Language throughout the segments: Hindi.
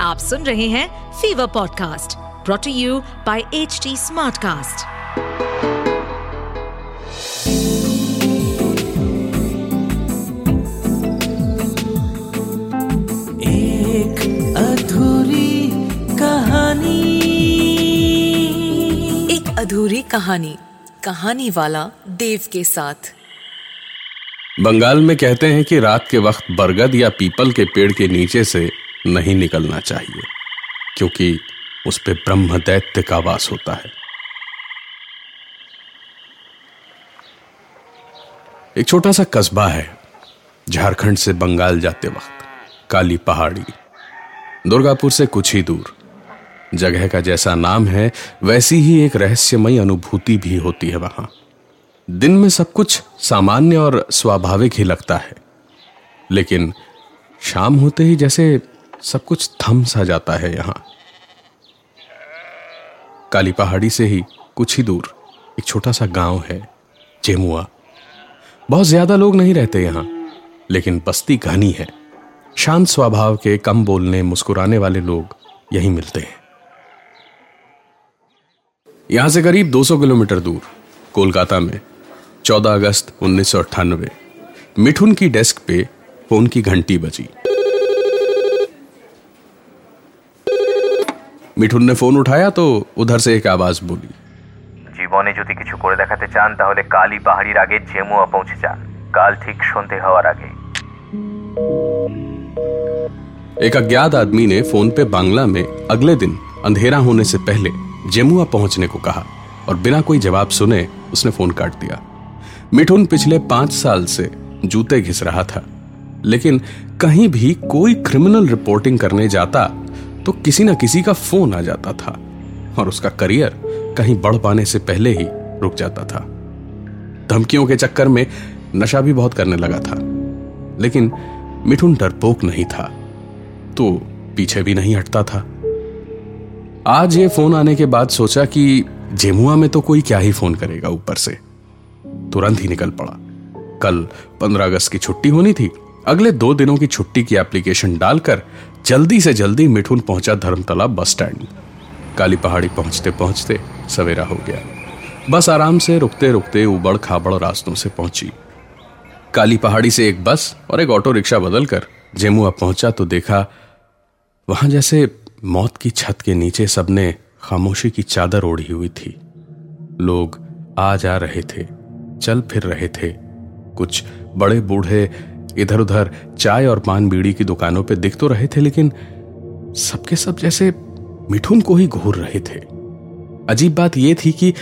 आप सुन रहे हैं fever podcast brought to you by H Smartcast. एक अधूरी कहानी एक अधूरी कहानी कहानी वाला देव के साथ बंगाल में कहते हैं कि रात के वक्त बरगद या पीपल के पेड़ के नीचे से नहीं निकलना चाहिए, क्योंकि उस पर ब्रह्म दैत्य का वास होता है। एक छोटा सा कस्बा है, झारखंड से बंगाल जाते वक्त, काली पहाड़ी। दुर्गापुर से कुछ ही दूर। जगह का जैसा नाम है, वैसी ही एक रहस्यमय अनुभूति भी होती है वहाँ। दिन में सब कुछ सामान्य और स्वाभाविक ही लगता है। लेकिन शाम होते ही जैसे सब कुछ थम सा जाता है यहाँ। काली पहाड़ी से ही कुछ ही दूर एक छोटा सा गाँव है जेमुआ बहुत ज़्यादा लोग नहीं रहते यहाँ, लेकिन बस्ती घनी है। शांत स्वभाव के कम बोलने, मुस्कुराने वाले लोग यहीं मिलते हैं। यहाँ से करीब 200 किलोमीटर दूर, कोलकाता में 14 अगस्त उन्नीस मिठुन की डेस्क पे फ़ोन की घंटी बजी। মিঠুন ने फोन उठाया तो उधर से एक आवाज बोली জীবনে যদি কিছু করে দেখাতে চান তাহলে কালী পাহাড়ির আগে জেমুয়া পৌঁছে যান কাল ঠিক সন্ধে হওয়ার আগে एक अज्ञात आदमी ने फोन पे बांग्ला में अगले दिन अंधेरा होने से पहले जेमुआ पहुंचने को कहा और बिना कोई जवाब सुने उसने फोन काट दिया मिठुन पिछले पांच साल से जूते घिस रहा था लेकिन कहीं भी कोई क्रिमिनल रिपोर्टिंग करने जाता तो किसी ना किसी का फ़ोन आ जाता था और उसका करियर कहीं बढ़ पाने से पहले ही रुक जाता था। धमकियों के चक्कर में नशा भी बहुत करने लगा था, लेकिन मिठुन डरपोक नहीं था तो पीछे भी नहीं हटता था। आज ये फ़ोन आने के बाद सोचा कि जेमुआ में तो कोई क्या ही फ़ोन करेगा ऊपर से। तुरंत ही निकल पड़ा। कल 15 अगस्त की छुट्टी होनी थी अगले दो दिनों की छुट्टी की एप्लीकेशन डालकर जल्दी से जल्दी मिठुन पहुँचा धर्मतला बस स्टैंड। काली पहाड़ी पहुँचते पहुँचते सवेरा हो गया। बस आराम से रुकते रुकते उबड़ खाबड़ रास्तों से पहुँची। काली पहाड़ी से एक बस और एक ऑटो रिक्शा बदलकर जेमुआ पहुँचा तो देखा, वहाँ जैसे मौत की छत के नीचे सबने खामोशी की चादर ओढ़ी हुई थी। लोग आ जा रहे थे, चल फिर रहे थे। कुछ बड़े बूढ़े इधर उधर चाय और पान बीड़ी की दुकानों पे दिख तो रहे थे, लेकिन सबके सब जैसे मिठुन को ही घूर रहे थे। अजीब बात यह थी कि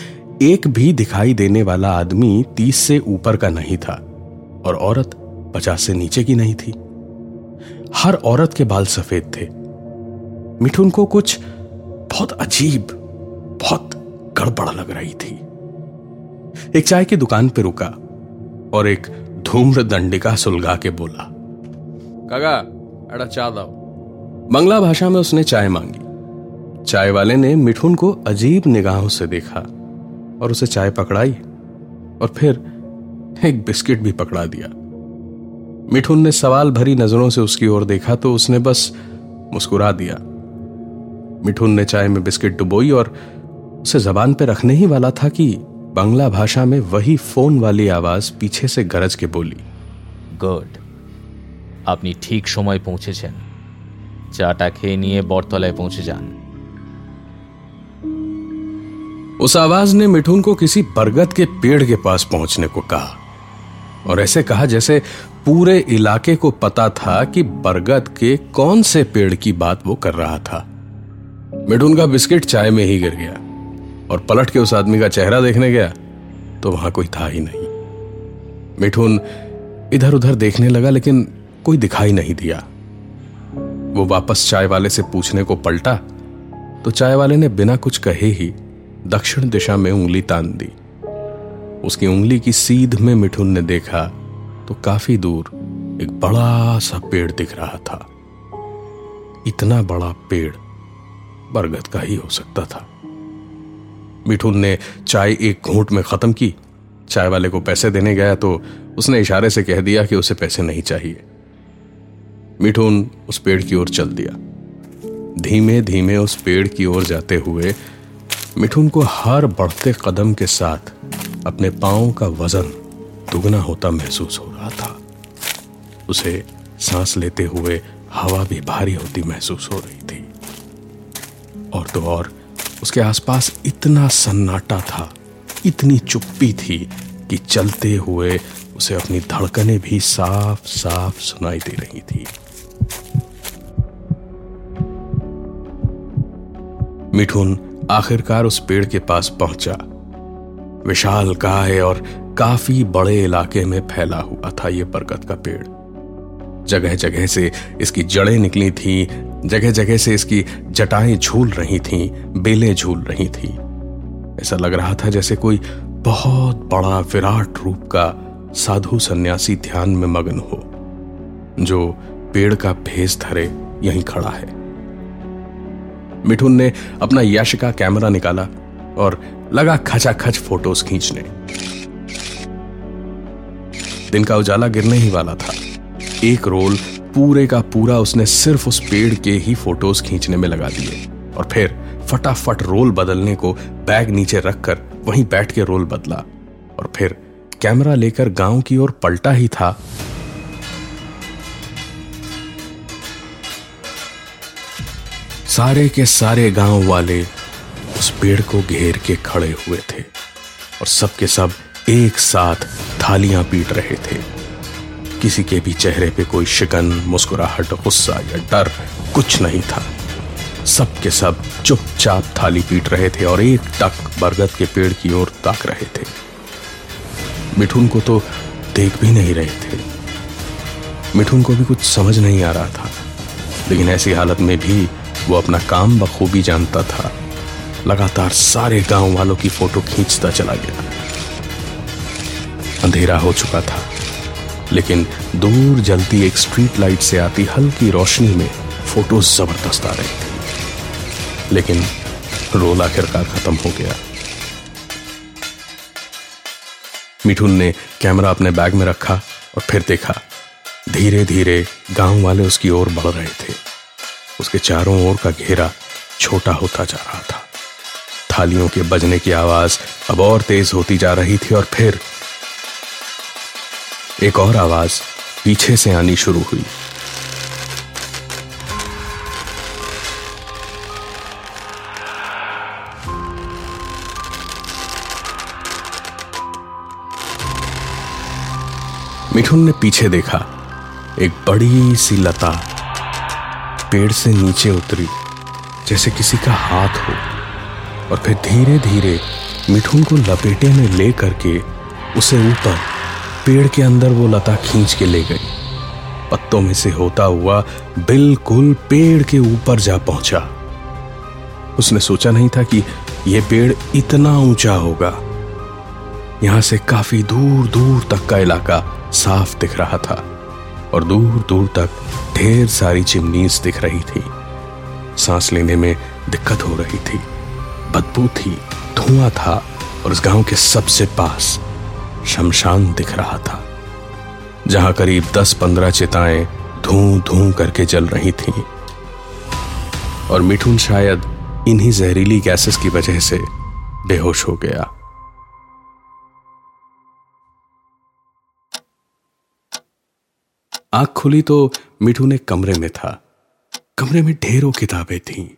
एक भी दिखाई देने वाला आदमी तीस से ऊपर का नहीं था और औरत पचास से नीचे की नहीं थी। हर औरत के बाल सफ़ेद थे। मिठुन को कुछ बहुत अजीब, बहुत गड़बड़ लग रही थी। एक चाय की दुकान पर रुका और एक धूम्र दंडिका सुलगा के बोला कागा एड़ा चा दो बंगला भाषा में उसने चाय मांगी। चाय वाले ने मिठुन को अजीब निगाहों से देखा और उसे चाय पकड़ाई और फिर एक बिस्किट भी पकड़ा दिया। मिठुन ने सवाल भरी नज़रों से उसकी ओर देखा तो उसने बस मुस्कुरा दिया। मिठुन ने चाय में बिस्किट डुबोई और उसे जबान पर रखने ही वाला था कि বাংলা ভাষা में वही फोन वाली आवाज पीछे से गरज के बोली গুড আপনি ঠিক সময় পৌঁছেছেন চাটা খেয়ে নিয়ে বটতলায় পৌঁছে যান उस आवाज ने मिठुन को किसी बरगद के पेड़ के पास पहुंचने को कहा और ऐसे कहा जैसे पूरे इलाके को पता था कि बरगद के कौन से पेड़ की बात वो कर रहा था मिठुन का बिस्किट चाय में ही गिर गया और पलट के उस आदमी का चेहरा देखने गया तो वहाँ कोई था ही नहीं। मिठुन इधर उधर देखने लगा, लेकिन कोई दिखाई नहीं दिया। वो वापस चाय वाले से पूछने को पलटा तो चाय वाले ने बिना कुछ कहे ही दक्षिण दिशा में उंगली तान दी। उसकी उंगली की सीध में मिठुन ने देखा तो काफ़ी दूर एक बड़ा सा पेड़ दिख रहा था। इतना बड़ा पेड़ बरगद का ही हो सकता था। मिठुन ने चाय एक घूंट में खत्म की। चाय वाले को पैसे देने गया तो उसने इशारे से कह दिया कि उसे पैसे नहीं चाहिए। मिठुन उस पेड़ की ओर चल दिया। धीमे धीमे उस पेड़ की ओर जाते हुए मिठुन को हर बढ़ते कदम के साथ अपने पाओ का वज़न दुगना होता महसूस हो रहा था। उसे सांस लेते हुए हवा भी भारी होती महसूस हो रही थी। और तो और उसके आसपास इतना सन्नाटा था, इतनी चुप्पी थी कि चलते हुए उसे अपनी धड़कनें भी साफ़ साफ़ सुनाई दे रही थी। मिठुन आखिरकार उस पेड़ के पास पहुँचा। विशाल काय और काफ़ी बड़े इलाके में फैला हुआ था यह बरगद का पेड़। जगह जगह से इसकी जड़ें निकली थी जगह जगह से इसकी जटाएँ झूल रही थीं, बेलें झूल रही थी। ऐसा लग रहा था जैसे कोई बहुत बड़ा विराट रूप का साधु सन्यासी ध्यान में मग्न हो जो पेड़ का भेस धरे यहीं खड़ा है। मिठुन ने अपना याशिका कैमरा निकाला और लगा खचाखच फ़ोटोज़ खींचने। दिन का उजाला गिरने ही वाला था। एक रोल पूरे का पूरा उसने सिर्फ़ उस पेड़ के ही फ़ोटोज़ खींचने में लगा दिए। और फिर फटाफट रोल बदलने को बैग नीचे रखकर वहीं बैठ के रोल बदला। और फिर कैमरा लेकर गाँव की ओर पलटा ही था। सारे के सारे गाँव वाले उस पेड़ को घेर के खड़े हुए थे और सबके सब एक साथ थालियाँ पीट रहे थे। किसी के भी चेहरे पे कोई शिकन, मुस्कुराहट, गुस्सा या डर कुछ नहीं था। सब के सब चुपचाप थाली पीट रहे थे और एक टक बरगद के पेड़ की ओर ताक रहे थे। मिठुन को तो देख भी नहीं रहे थे। मिठुन को भी कुछ समझ नहीं आ रहा था। लेकिन ऐसी हालत में भी वो अपना काम बखूबी जानता था। लगातार सारे गाँव वालों की फ़ोटो खींचता चला गया। अंधेरा हो चुका था। लेकिन दूर जलती एक स्ट्रीट लाइट से आती हल्की रोशनी में फ़ोटो ज़बरदस्त आ रही थी लेकिन रोल आखिरकार खत्म हो गया। मिठुन ने कैमरा अपने बैग में रखा और फिर देखा धीरे धीरे गाँव वाले उसकी ओर बढ़ रहे थे। उसके चारों ओर का घेरा छोटा होता जा रहा था। थालियों के बजने की आवाज़ अब और तेज होती जा रही थी और फिर एक और आवाज़ पीछे से आनी शुरू हुई। मिठुन ने पीछे देखा, एक बड़ी सी लता पेड़ से नीचे उतरी, जैसे किसी का हाथ हो। और फिर धीरे धीरे मिठुन को लपेटे में ले करके उसे ऊपर पेड़ के अंदर वो लता खींच के ले गई। पत्तों में से होता हुआ बिल्कुल पेड़ के ऊपर जा पहुँचा। उसने सोचा नहीं था कि यह पेड़ इतना ऊँचा होगा। यहाँ से काफ़ी दूर दूर तक का इलाका साफ़ दिख रहा था और दूर दूर तक ढेर सारी चिमनीज दिख रही थी। सांस लेने में दिक्कत हो रही थी। बदबू थी, धुआँ था और उस गाँव के सबसे पास शमशान दिख रहा था, जहाँ करीब दस पंद्रह चिताएँ धू धू करके जल रही थीं। और मिठुन शायद इन्हीं जहरीली गैसेस की वजह से बेहोश हो गया। आँख खुली तो मिठुन एक कमरे में था। कमरे में ढेरों किताबें थीं।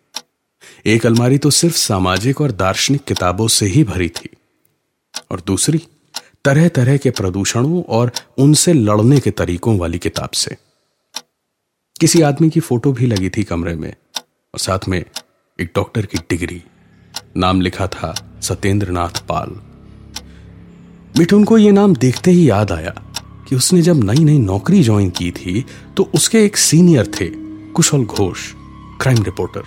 एक अलमारी तो सिर्फ़ सामाजिक और दार्शनिक किताबों से ही भरी थी। और दूसरी तरह तरह के प्रदूषणों और उनसे लड़ने के तरीकों वाली किताब से। किसी आदमी की फ़ोटो भी लगी थी कमरे में, और साथ में एक डॉक्टर की डिग्री। नाम लिखा था सत्येंद्र नाथ पाल। मिठुन को यह नाम देखते ही याद आया कि उसने जब नई नई नौकरी ज्वाइन की थी तो उसके एक सीनियर थे, कुशल घोष, क्राइम रिपोर्टर।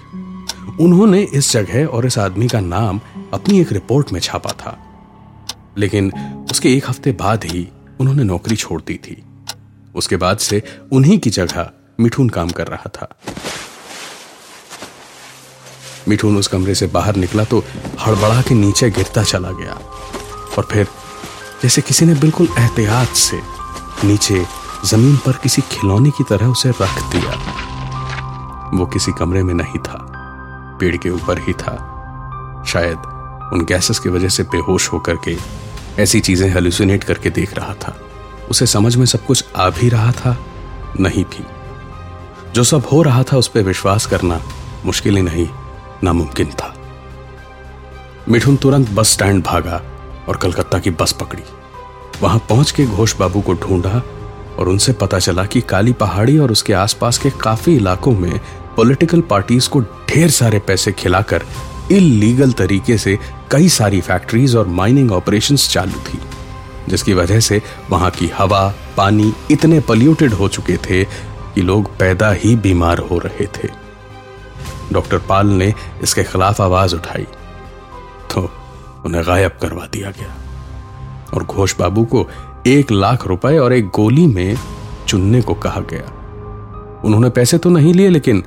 उन्होंने इस जगह और इस आदमी का नाम अपनी एक रिपोर्ट में छापा था। लेकिन उसके एक हफ़्ते बाद ही उन्होंने नौकरी छोड़ दी थी। उसके बाद से उन्हीं की जगह मिठून काम कर रहा था। मिठून उस कमरे से बाहर निकला तो हड़बड़ा के नीचे गिरता चला गया और फिर जैसे किसी ने बिल्कुल एहतियात से नीचे ज़मीन पर किसी खिलौने की तरह उसे रख दिया। वो किसी कमरे में नहीं था। पेड़ के ऊपर ही था। शायद उन गैसेस की वजह से बेहोश होकर के ऐसी चीज़ें हेलुसिनेट करके देख रहा था। उसे समझ में सब कुछ आ भी रहा था, नहीं भी जो सब हो रहा था उस पर विश्वास करना मुश्किल ही नहीं, नामुमकिन था। मिठुन तुरंत बस स्टैंड भागा और कलकत्ता की बस पकड़ी। वहाँ पहुँच के घोष बाबू को ढूंढा और उनसे पता चला कि काली पहाड़ी और उसके आसपास के काफ़ी इलाकों में पॉलिटिकल पार्टीज़ को ढेर सारे पैसे खिलाकर इलीगल तरीके से कई सारी फैक्ट्रीज और माइनिंग ऑपरेशंस चालू थी, जिसकी वजह से वहाँ की हवा, पानी इतने पॉल्यूटेड हो चुके थे कि लोग पैदा ही बीमार हो रहे थे। डॉक्टर पाल ने इसके खिलाफ आवाज़ उठाई। तो उन्हें गायब करवा दिया गया। और घोष बाबू को एक लाख रुपए और एक गोली में चुनने को कहा गया। उन्होंने पैसे तो नहीं लिए, लेकिन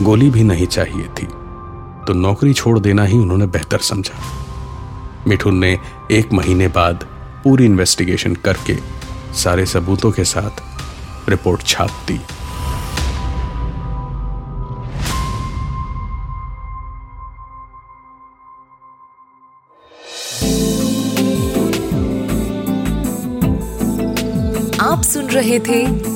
गोली भी नहीं चाहिए थी। तो नौकरी छोड़ देना ही उन्होंने बेहतर समझा। मिठुन ने एक महीने बाद पूरी इन्वेस्टिगेशन करके सारे सबूतों के साथ रिपोर्ट छाप दी। आप सुन रहे थे